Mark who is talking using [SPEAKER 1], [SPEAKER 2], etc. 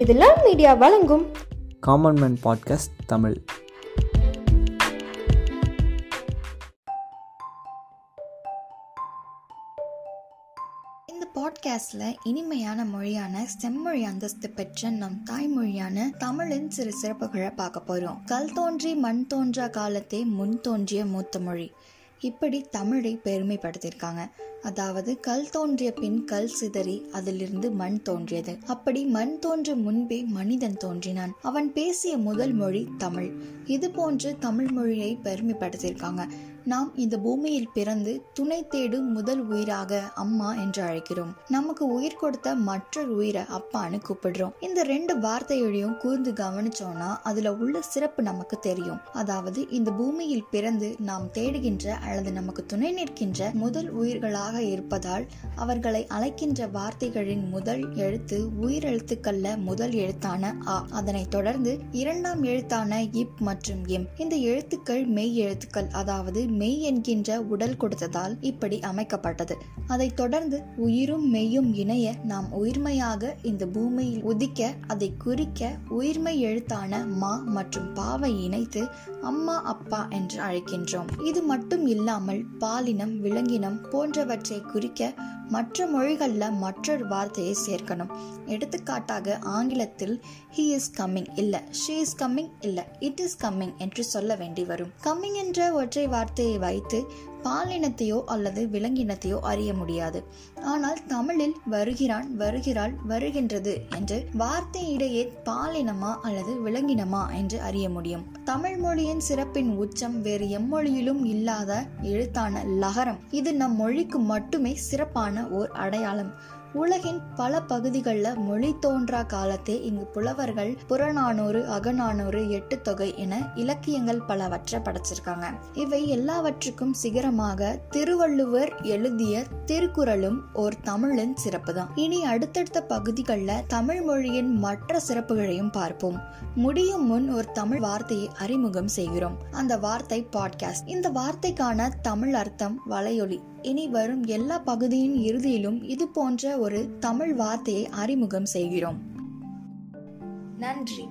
[SPEAKER 1] இதெல்லாம் மீடியா வழங்கும்.
[SPEAKER 2] Common man podcast Tamil.
[SPEAKER 3] இந்த பாட்காஸ்ட்ல இனிமையான மொழியான செம்மொழி அந்தஸ்து பெற்ற நம் தாய்மொழியான தமிழின் சிறு சிறப்புகளை பார்க்க போறோம். கல் தோன்றி மண் தோன்றா காலத்தே முன் தோன்றிய மூத்த மொழி. இப்படி தமிழை பெருமைப்படுத்தியிருக்காங்க. அதாவது கல் தோன்றிய பின் கல் சிதறி அதிலிருந்து மண் தோன்றியது. அப்படி மண் தோன்ற முன்பே மனிதன் தோன்றினான். அவன் பேசிய முதல் மொழி தமிழ். இது போன்று தமிழ் மொழியை பெருமைப்படுத்தியிருக்காங்க. நாம் இந்த பூமியில் பிறந்து துணை தேடும் முதல் உயிராக அம்மா என்று அழைக்கிறோம். நமக்கு உயிர் கொடுத்த மற்றொரு உயிரை அப்பான்னு கூப்பிடுறோம். இந்த ரெண்டு வார்த்தைகளையும் கூர்ந்து கவனிச்சோம்னா அதுல உள்ள சிறப்பு நமக்கு தெரியும். அதாவது இந்த பூமியில் பிறந்து நாம் தேடுகின்ற அல்லது நமக்கு துணை நிற்கின்ற முதல் உயிர்களாக இருப்பதால் அவர்களை அழைக்கின்ற வார்த்தைகளின் முதல் எழுத்து உயிரெழுத்துக்கள்ல முதல் எழுத்தான ஆ அதனைத் தொடர்ந்து இரண்டாம் எழுத்தான இப் மற்றும் எம். இந்த எழுத்துக்கள் மெய் எழுத்துக்கள் அதாவது மெய் என்கின்ற உடல் கொடுத்ததால் இப்படி அமைக்கப்பட்டது. அதைத் தொடர்ந்து உயிரும் மெய்யும் இணைய நாம் உயிர்மையாக இந்த பூமியில் உதிக்க அதை குறிக்க உயிர்மை எழுத்தான மா மற்றும் பாவை இணைத்து அம்மா அப்பா என்று அழைக்கின்றோம். இது மட்டும் இல்லாமல் பாலினம் விலங்கினம் போன்றவற்றை குறிக்க மற்ற மொழிகள்ல மற்றொரு வார்த்தையை சேர்க்கணும். எடுத்துக்காட்டாக ஆங்கிலத்தில் ஹி இஸ் கம்மிங் இல்ல ஷீ இஸ் கம்மிங் இல்ல இட் இஸ் கம்மிங் என்று சொல்ல வேண்டி வரும். கம்மிங் என்ற ஒற்றை வார்த்தையை வைத்து பாலினத்தையோ அல்லது விலங்கினத்தையோ அறிய முடியாது. ஆனால் தமிழில் வருகிறான் வருகிறாள் வருகின்றது என்று வார்த்தையிடையே பாலினமா அல்லது விலங்கினமா என்று அறிய முடியும். தமிழ் மொழியின் சிறப்பின் உச்சம் வேறு எம்மொழியிலும் இல்லாத எழுத்தான லகரம். இது நம் மொழிக்கு மட்டுமே சிறப்பான ஓர் அடையாளம். உலகின் பல பகுதிகளில் மொழி தோன்றா காலத்தே இங்கு புலவர்கள் புறநானூறு அகநானூறு எட்டு தொகை என இலக்கியங்கள் பலவற்றை படைச்சிருக்காங்க. இவை எல்லாவற்றுக்கும் சிகரம் சிகரமாக திருவள்ளுவர் எழுதிய திருக்குறளும் ஓர் தமிழின் சிறப்பு தான் இனி அடுத்தடுத்த பகுதிகளில் தமிழ் மொழியின் மற்ற சிறப்புகளையும் பார்ப்போம். முடியும் முன் ஒரு தமிழ் வார்த்தையை அறிமுகம் செய்கிறோம். அந்த வார்த்தை பாட்காஸ்ட் இந்த வார்த்தைக்கான தமிழ் அர்த்தம் வலையொலி. இனி வரும் எல்லா பகுதியின் இறுதியிலும் இது போன்ற ஒரு தமிழ் வார்த்தையை அறிமுகம் செய்கிறோம். நன்றி.